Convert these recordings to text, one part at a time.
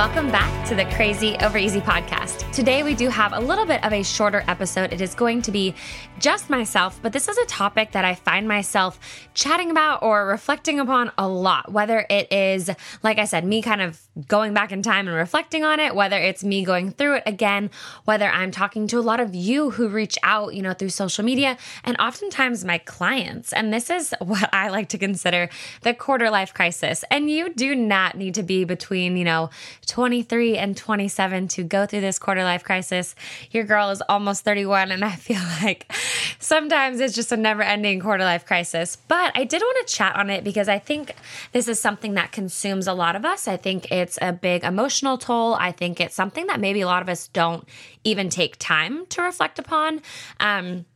Welcome back to the Crazy Over Easy podcast. Today, we do have a little bit of a shorter episode. It is going to be just myself, but this is a topic that I find myself chatting about or reflecting upon a lot. Whether it is, like I said, me kind of going back in time and reflecting on it, whether it's me going through it again, whether I'm talking to a lot of you who reach out, you know, through social media, and oftentimes my clients. And this is what I like to consider the quarter life crisis. And you do not need to be between you know, 23 and 27 to go through this quarter life crisis. Your girl is almost 31, and I feel like sometimes it's just a never ending quarter life crisis. But I did want to chat on it because I think this is something that consumes a lot of us. I think it's a big emotional toll. I think it's something that maybe a lot of us don't even take time to reflect upon. Um,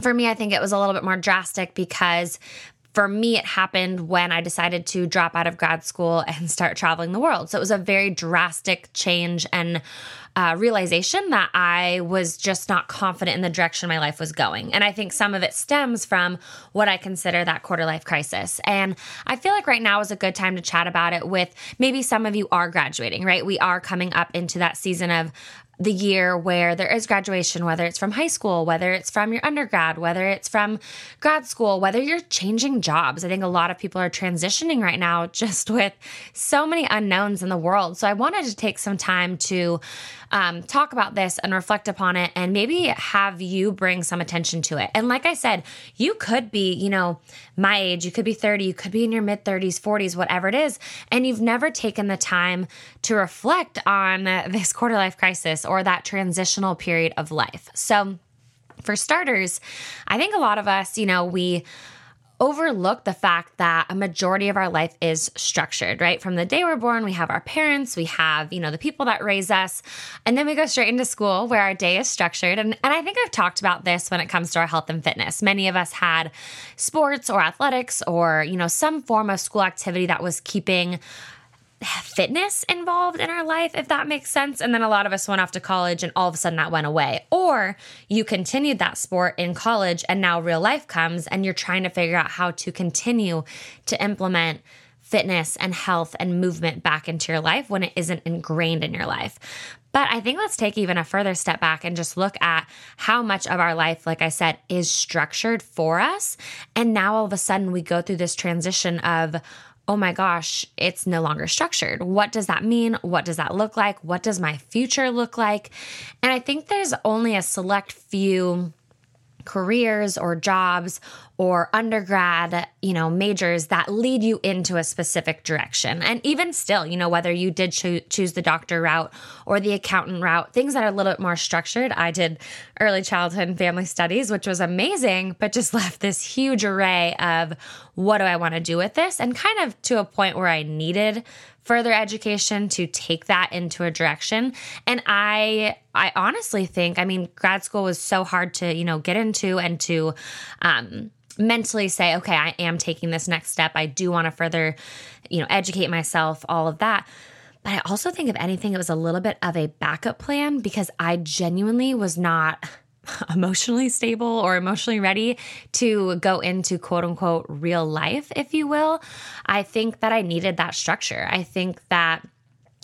for me, I think it was a little bit more drastic because for me, it happened when I decided to drop out of grad school and start traveling the world. So it was a very drastic change and uh, realization that I was just not confident in the direction my life was going. And I think some of it stems from what I consider that quarter life crisis. And I feel like right now is a good time to chat about it with maybe some of you are graduating, right? We are coming up into that season of the year where there is graduation, whether it's from high school, whether it's from your undergrad, whether it's from grad school, whether you're changing jobs. I think a lot of people are transitioning right now just with so many unknowns in the world. So I wanted to take some time to um, talk about this and reflect upon it and maybe have you bring some attention to it. And like I said, you could be, you know, my age, you could be 30, you could be in your mid 30s, 40s, whatever it is, and you've never taken the time to reflect on this quarter life crisis or that transitional period of life. So, for starters, I think a lot of us, you know, we overlook the fact that a majority of our life is structured, right? From the day we're born, we have our parents, we have, you know, the people that raise us, and then we go straight into school where our day is structured. And, and I think I've talked about this when it comes to our health and fitness. Many of us had sports or athletics or, you know, some form of school activity that was keeping fitness involved in our life, if that makes sense. And then a lot of us went off to college and all of a sudden that went away. Or you continued that sport in college and now real life comes and you're trying to figure out how to continue to implement fitness and health and movement back into your life when it isn't ingrained in your life. But I think let's take even a further step back and just look at how much of our life, like I said, is structured for us. And now all of a sudden we go through this transition of, oh my gosh, it's no longer structured. What does that mean? What does that look like? What does my future look like? And I think there's only a select few careers or jobs or undergrad, you know, majors that lead you into a specific direction. And even still, you know, whether you did cho- choose the doctor route or the accountant route, things that are a little bit more structured. I did early childhood and family studies, which was amazing, but just left this huge array of what do I want to do with this and kind of to a point where I needed further education to take that into a direction and i i honestly think i mean grad school was so hard to you know get into and to um mentally say, okay, I am taking this next step. I do want to further, you know, educate myself, all of that. But I also think, if anything, it was a little bit of a backup plan because I genuinely was not emotionally stable or emotionally ready to go into quote unquote real life, if you will. I think that I needed that structure. I think that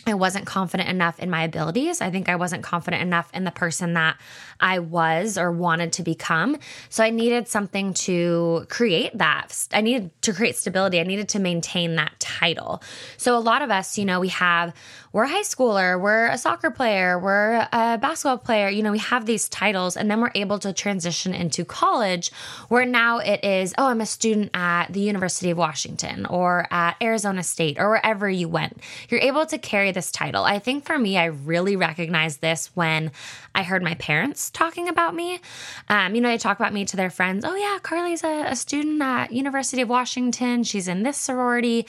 I wasn't confident enough in my abilities. I think I wasn't confident enough in the person that I was or wanted to become. So I needed something to create that. I needed to create stability. I needed to maintain that title. So a lot of us, you know, we have, we're a high schooler, we're a soccer player, we're a basketball player, you know, we have these titles and then we're able to transition into college where now it is, oh, I'm a student at the University of Washington or at Arizona State or wherever you went. You're able to carry this title. I think for me, I really recognized this when I heard my parents talking about me. Um, you know, they talk about me to their friends. Oh yeah, Carly's a, a student at University of Washington. She's in this sorority,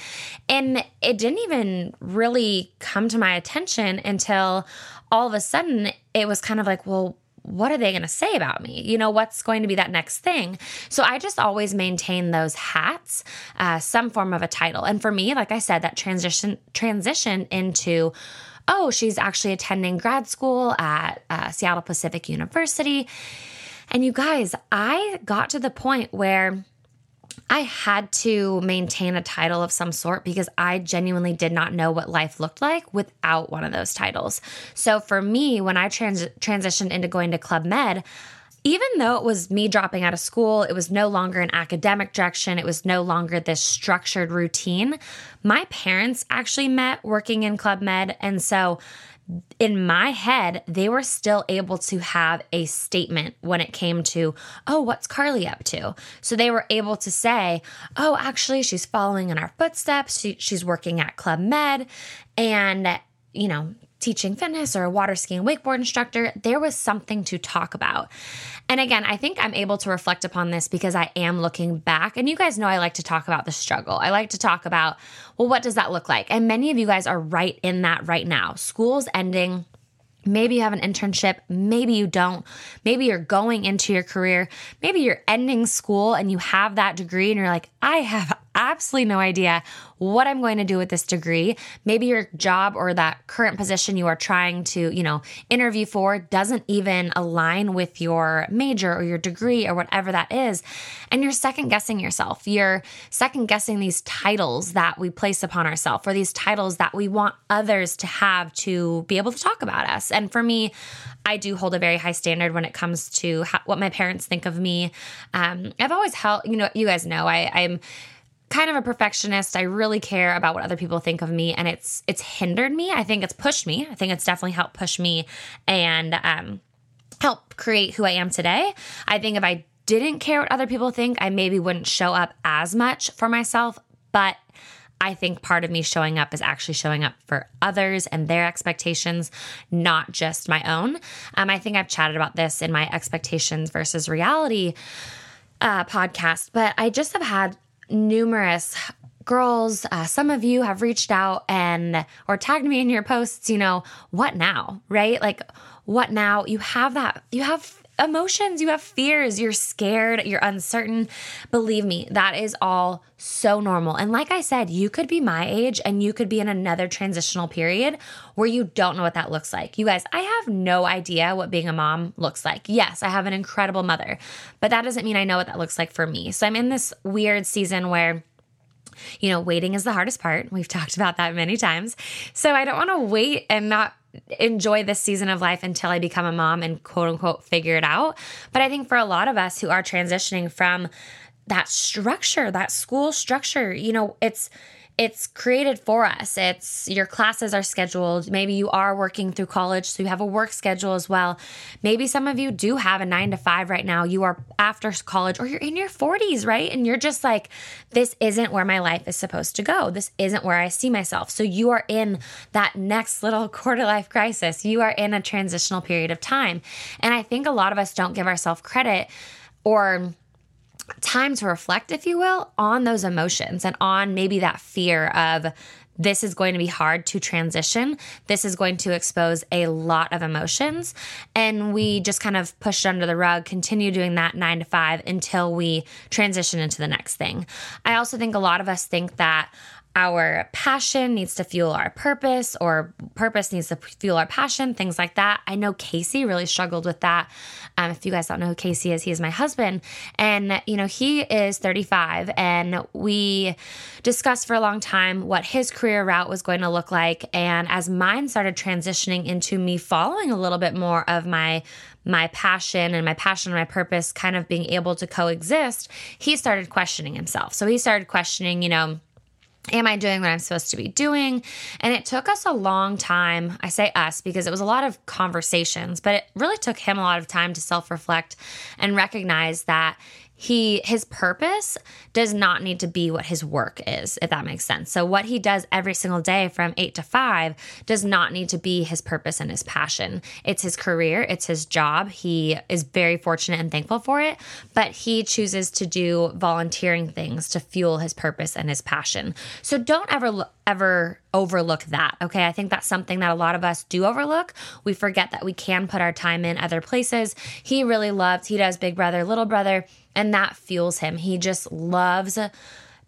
and it didn't even really come to my attention until all of a sudden it was kind of like, well, what are they going to say about me? You know, what's going to be that next thing? So I just always maintain those hats, uh, some form of a title. And for me, like I said, that transition transition into oh, she's actually attending grad school at uh, Seattle Pacific University. And you guys, I got to the point where I had to maintain a title of some sort because I genuinely did not know what life looked like without one of those titles. So for me, when I trans- transitioned into going to Club Med, even though it was me dropping out of school, it was no longer an academic direction, it was no longer this structured routine. My parents actually met working in Club Med. And so in my head, they were still able to have a statement when it came to, oh, what's Carly up to? So they were able to say, oh, actually, she's following in our footsteps. She, she's working at Club Med. And, you know, teaching fitness or a water skiing wakeboard instructor, there was something to talk about. And again, I think I'm able to reflect upon this because I am looking back. And you guys know I like to talk about the struggle. I like to talk about, well, what does that look like? And many of you guys are right in that right now. School's ending. Maybe you have an internship, maybe you don't. Maybe you're going into your career, maybe you're ending school and you have that degree and you're like, I have absolutely no idea what I'm going to do with this degree. Maybe your job or that current position you are trying to, you know, interview for doesn't even align with your major or your degree or whatever that is. And you're second guessing yourself. You're second guessing these titles that we place upon ourselves or these titles that we want others to have to be able to talk about us. And for me, I do hold a very high standard when it comes to how, what my parents think of me. Um, I've always held, you know, you guys know, I, I'm kind of a perfectionist. I really care about what other people think of me, and it's it's hindered me. I think it's pushed me. I think it's definitely helped push me and um, help create who I am today. I think if I didn't care what other people think, I maybe wouldn't show up as much for myself. But I think part of me showing up is actually showing up for others and their expectations, not just my own. Um, I think I've chatted about this in my expectations versus reality uh, podcast, but I just have had numerous girls. Uh, some of you have reached out and or tagged me in your posts you know what now right? Like what now? You have that you have emotions you have fears you're scared you're uncertain. Believe me that is all so normal. And like i said you could be my age and you could be in another transitional period where you don't know what that looks like. You guys i have no idea what being a mom looks like. Yes i have an incredible mother but that doesn't mean i know what that looks like for me. So i'm in this weird season where you know, waiting is the hardest part. We've talked about that many times. So I don't want to wait and not enjoy this season of life until I become a mom and quote unquote figure it out. But I think for a lot of us who are transitioning from that structure, that school structure, you know, it's it's created for us. It's your classes are scheduled. Maybe you are working through college, so you have a work schedule as well. Maybe some of you do have a nine to five right now. You are after college or you're in your 40s, right? And you're just like, this isn't where my life is supposed to go. This isn't where I see myself. So you are in that next little quarter life crisis. You are in a transitional period of time. And I think a lot of us don't give ourselves credit or time to reflect, if you will, on those emotions and on maybe that fear of this is going to be hard to transition. This is going to expose a lot of emotions. And we just kind of push it under the rug, continue doing that nine to five until we transition into the next thing. I also think a lot of us think that our passion needs to fuel our purpose or purpose needs to fuel our passion, things like that. I know Casey really struggled with that. Um, if you guys don't know who Casey is, he is my husband. And, you know, he is 35 and we discussed for a long time what his career route was going to look like. And as mine started transitioning into me following a little bit more of my my passion and my passion and my purpose kind of being able to coexist, he started questioning himself. So he started questioning, you know, Am I doing what I'm supposed to be doing? And it took us a long time. I say us because it was a lot of conversations, but it really took him a lot of time to self reflect and recognize that he his purpose does not need to be what his work is if that makes sense so what he does every single day from 8 to 5 does not need to be his purpose and his passion it's his career it's his job he is very fortunate and thankful for it but he chooses to do volunteering things to fuel his purpose and his passion so don't ever ever overlook that. Okay. I think that's something that a lot of us do overlook. We forget that we can put our time in other places. He really loves he does Big Brother, Little Brother and that fuels him. He just loves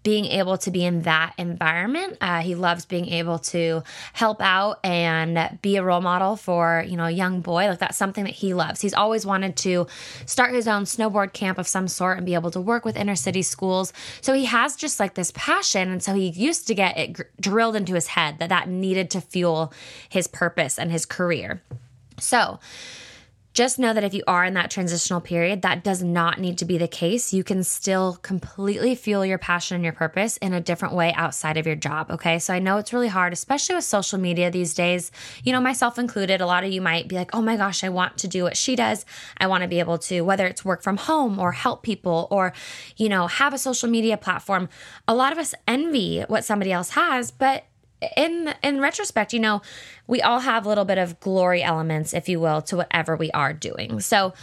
being able to be in that environment. Uh, he loves being able to help out and be a role model for you know a young boy. Like that's something that he loves. He's always wanted to start his own snowboard camp of some sort and be able to work with inner city schools. So he has just like this passion, and so he used to get it drilled into his head that that needed to fuel his purpose and his career. So just know that if you are in that transitional period, that does not need to be the case. You can still completely fuel your passion and your purpose in a different way outside of your job. Okay. So I know it's really hard, especially with social media these days. You know, myself included, a lot of you might be like, oh my gosh, I want to do what she does. I want to be able to, whether it's work from home or help people or, you know, have a social media platform. A lot of us envy what somebody else has, but in in retrospect, you know, we all have a little bit of glory elements, if you will, to whatever we are doing. So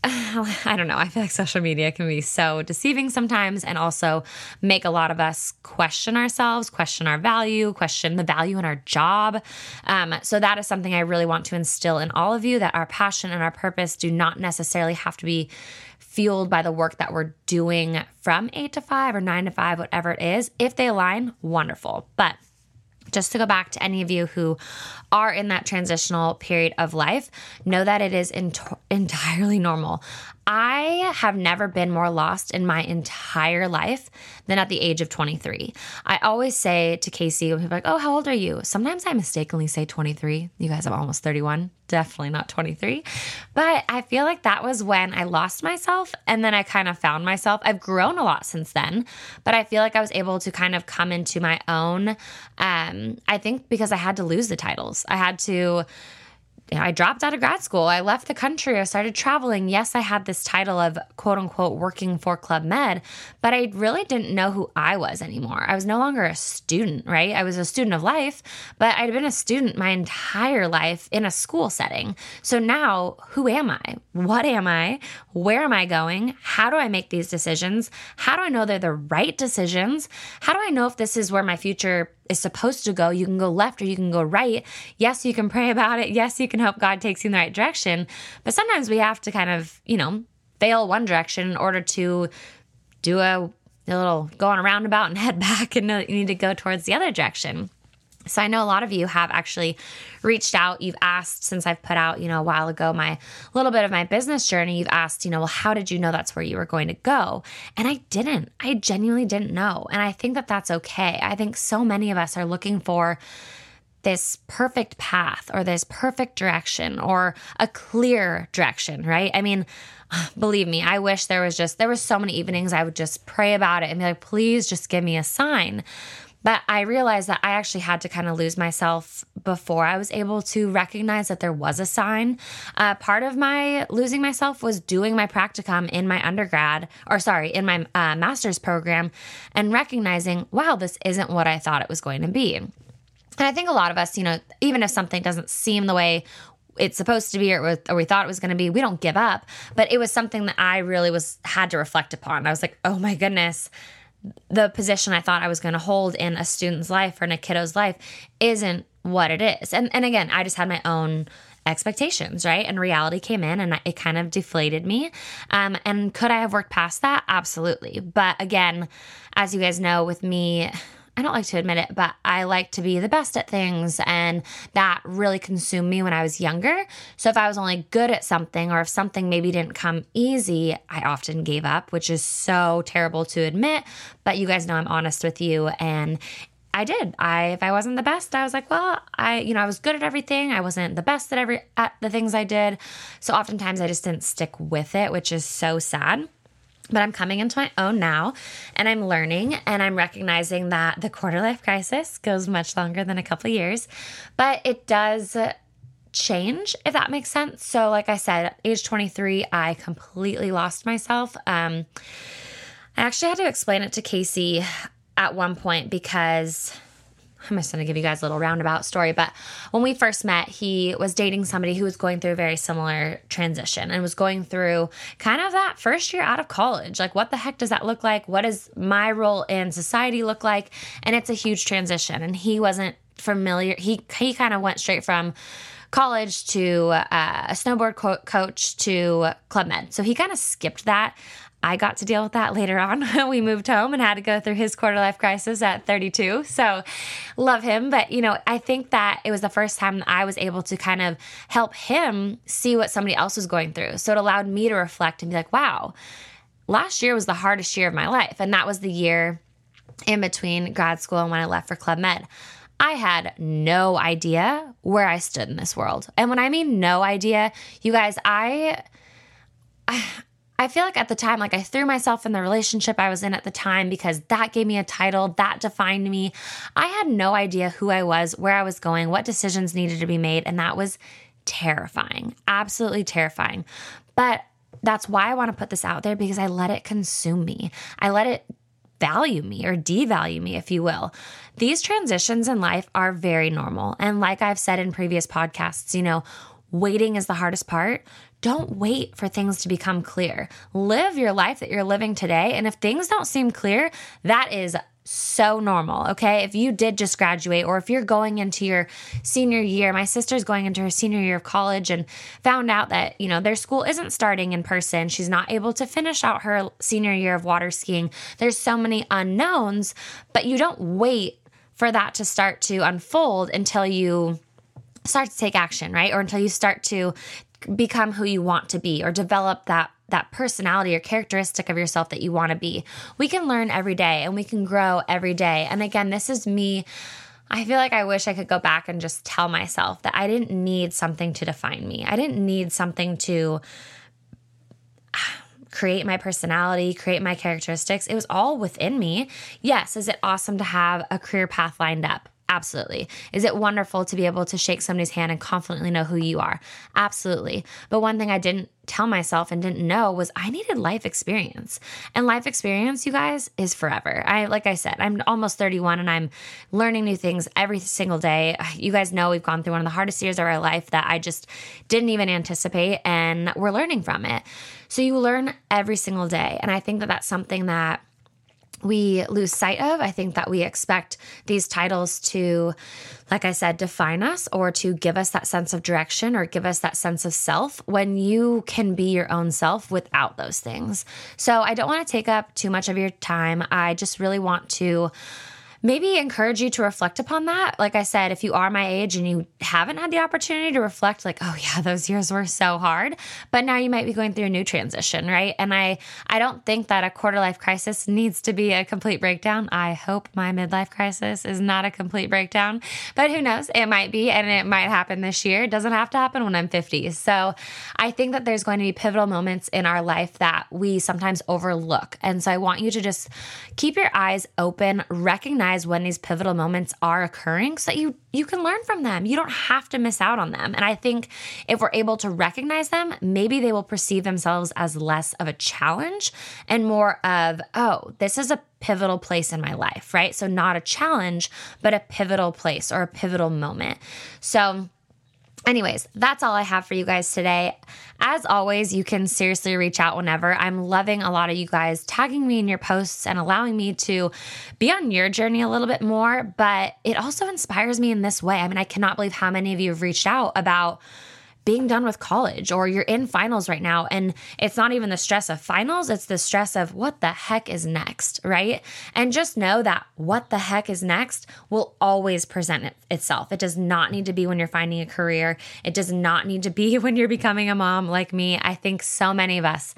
I don't know. I feel like social media can be so deceiving sometimes and also make a lot of us question ourselves, question our value, question the value in our job. Um, so, that is something I really want to instill in all of you that our passion and our purpose do not necessarily have to be fueled by the work that we're doing from eight to five or nine to five, whatever it is. If they align, wonderful. But just to go back to any of you who are in that transitional period of life, know that it is ent- entirely normal. I have never been more lost in my entire life than at the age of 23. I always say to Casey, when people are like, Oh, how old are you? Sometimes I mistakenly say 23. You guys, I'm almost 31. Definitely not 23. But I feel like that was when I lost myself and then I kind of found myself. I've grown a lot since then, but I feel like I was able to kind of come into my own. Um, I think because I had to lose the titles, I had to I dropped out of grad school. I left the country. I started traveling. Yes, I had this title of quote unquote working for Club Med, but I really didn't know who I was anymore. I was no longer a student, right? I was a student of life, but I'd been a student my entire life in a school setting. So now, who am I? What am I? Where am I going? How do I make these decisions? How do I know they're the right decisions? How do I know if this is where my future is supposed to go. You can go left or you can go right. Yes, you can pray about it. Yes, you can hope God takes you in the right direction. But sometimes we have to kind of, you know, fail one direction in order to do a, a little go on a roundabout and head back and know that you need to go towards the other direction. So I know a lot of you have actually reached out. You've asked since I've put out, you know, a while ago my little bit of my business journey. You've asked, you know, well, how did you know that's where you were going to go? And I didn't. I genuinely didn't know. And I think that that's okay. I think so many of us are looking for this perfect path or this perfect direction or a clear direction, right? I mean, believe me, I wish there was just, there was so many evenings I would just pray about it and be like, please just give me a sign. But I realized that I actually had to kind of lose myself before I was able to recognize that there was a sign. Uh, part of my losing myself was doing my practicum in my undergrad, or sorry, in my uh, master's program, and recognizing, wow, this isn't what I thought it was going to be. And I think a lot of us, you know, even if something doesn't seem the way it's supposed to be or, or we thought it was going to be we don't give up but it was something that i really was had to reflect upon i was like oh my goodness the position I thought I was going to hold in a student's life or in a kiddo's life isn't what it is. And and again, I just had my own expectations, right? And reality came in and it kind of deflated me. Um, and could I have worked past that? Absolutely. But again, as you guys know, with me, I don't like to admit it, but I like to be the best at things. And that really consumed me when I was younger. So if I was only good at something or if something maybe didn't come easy, I often gave up, which is so terrible to admit. But you guys know I'm honest with you. And I did. I if I wasn't the best, I was like, well, I you know, I was good at everything. I wasn't the best at every at the things I did. So oftentimes I just didn't stick with it, which is so sad. But I'm coming into my own now and I'm learning and I'm recognizing that the quarter life crisis goes much longer than a couple years, but it does change if that makes sense. So like I said, age 23, I completely lost myself. Um I actually had to explain it to Casey at one point because I'm just going to give you guys a little roundabout story. But when we first met, he was dating somebody who was going through a very similar transition and was going through kind of that first year out of college. Like, what the heck does that look like? What does my role in society look like? And it's a huge transition. And he wasn't familiar. He, he kind of went straight from college to uh, a snowboard co- coach to Club Med. So he kind of skipped that. I got to deal with that later on. we moved home and had to go through his quarter life crisis at 32. So love him. But, you know, I think that it was the first time I was able to kind of help him see what somebody else was going through. So it allowed me to reflect and be like, wow, last year was the hardest year of my life. And that was the year in between grad school and when I left for Club Med. I had no idea where I stood in this world. And when I mean no idea, you guys, I, I I feel like at the time, like I threw myself in the relationship I was in at the time because that gave me a title, that defined me. I had no idea who I was, where I was going, what decisions needed to be made. And that was terrifying, absolutely terrifying. But that's why I want to put this out there because I let it consume me. I let it value me or devalue me, if you will. These transitions in life are very normal. And like I've said in previous podcasts, you know, waiting is the hardest part. Don't wait for things to become clear. Live your life that you're living today. And if things don't seem clear, that is so normal. Okay. If you did just graduate, or if you're going into your senior year, my sister's going into her senior year of college and found out that, you know, their school isn't starting in person. She's not able to finish out her senior year of water skiing. There's so many unknowns, but you don't wait for that to start to unfold until you start to take action, right? Or until you start to become who you want to be or develop that that personality or characteristic of yourself that you want to be. We can learn every day and we can grow every day. And again, this is me I feel like I wish I could go back and just tell myself that I didn't need something to define me. I didn't need something to create my personality, create my characteristics. It was all within me. Yes, is it awesome to have a career path lined up? Absolutely. Is it wonderful to be able to shake somebody's hand and confidently know who you are? Absolutely. But one thing I didn't tell myself and didn't know was I needed life experience. And life experience, you guys, is forever. I like I said, I'm almost 31 and I'm learning new things every single day. You guys know we've gone through one of the hardest years of our life that I just didn't even anticipate and we're learning from it. So you learn every single day. And I think that that's something that we lose sight of. I think that we expect these titles to, like I said, define us or to give us that sense of direction or give us that sense of self when you can be your own self without those things. So I don't want to take up too much of your time. I just really want to maybe encourage you to reflect upon that. Like I said, if you are my age and you haven't had the opportunity to reflect, like, oh yeah, those years were so hard, but now you might be going through a new transition, right? And I, I don't think that a quarter life crisis needs to be a complete breakdown. I hope my midlife crisis is not a complete breakdown, but who knows? It might be, and it might happen this year. It doesn't have to happen when I'm 50. So I think that there's going to be pivotal moments in our life that we sometimes overlook. And so I want you to just keep your eyes open, recognize recognize when these pivotal moments are occurring so that you you can learn from them. You don't have to miss out on them. And I think if we're able to recognize them, maybe they will perceive themselves as less of a challenge and more of, oh, this is a pivotal place in my life, right? So not a challenge, but a pivotal place or a pivotal moment. So Anyways, that's all I have for you guys today. As always, you can seriously reach out whenever. I'm loving a lot of you guys tagging me in your posts and allowing me to be on your journey a little bit more, but it also inspires me in this way. I mean, I cannot believe how many of you have reached out about being done with college or you're in finals right now and it's not even the stress of finals, it's the stress of what the heck is next, right? And just know that what the heck is next will always present it itself. It does not need to be when you're finding a career. It does not need to be when you're becoming a mom like me. I think so many of us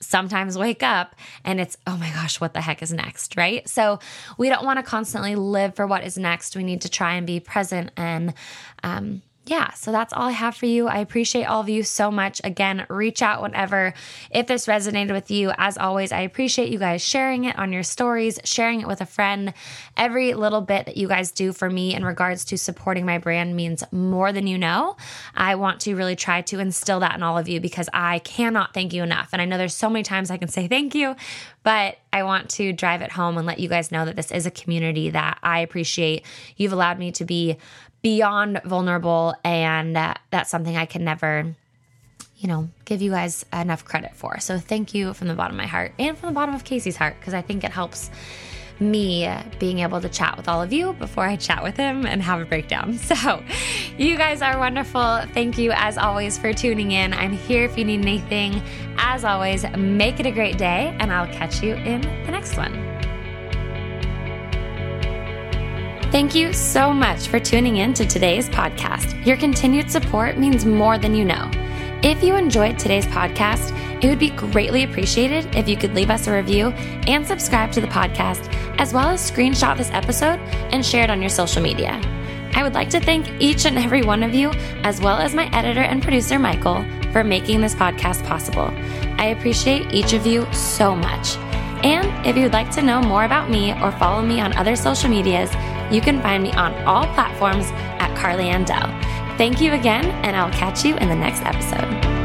sometimes wake up and it's, oh my gosh, what the heck is next, right? So we don't want to constantly live for what is next. We need to try and be present and, um, yeah, so that's all I have for you. I appreciate all of you so much. Again, reach out whenever if this resonated with you. As always, I appreciate you guys sharing it on your stories, sharing it with a friend. Every little bit that you guys do for me in regards to supporting my brand means more than you know. I want to really try to instill that in all of you because I cannot thank you enough. And I know there's so many times I can say thank you, but I want to drive it home and let you guys know that this is a community that I appreciate. You've allowed me to be beyond vulnerable. And uh, that's something I can never, you know, give you guys enough credit for. So thank you from the bottom of my heart and from the bottom of Casey's heart, because I think it helps me being able to chat with all of you before I chat with him and have a breakdown. So, you guys are wonderful. Thank you, as always, for tuning in. I'm here if you need anything. As always, make it a great day, and I'll catch you in the next one. Thank you so much for tuning in to today's podcast. Your continued support means more than you know. If you enjoyed today's podcast, it would be greatly appreciated if you could leave us a review and subscribe to the podcast, as well as screenshot this episode and share it on your social media. I would like to thank each and every one of you, as well as my editor and producer, Michael, for making this podcast possible. I appreciate each of you so much. And if you'd like to know more about me or follow me on other social medias, you can find me on all platforms at Carly Andell. Thank you again, and I'll catch you in the next episode.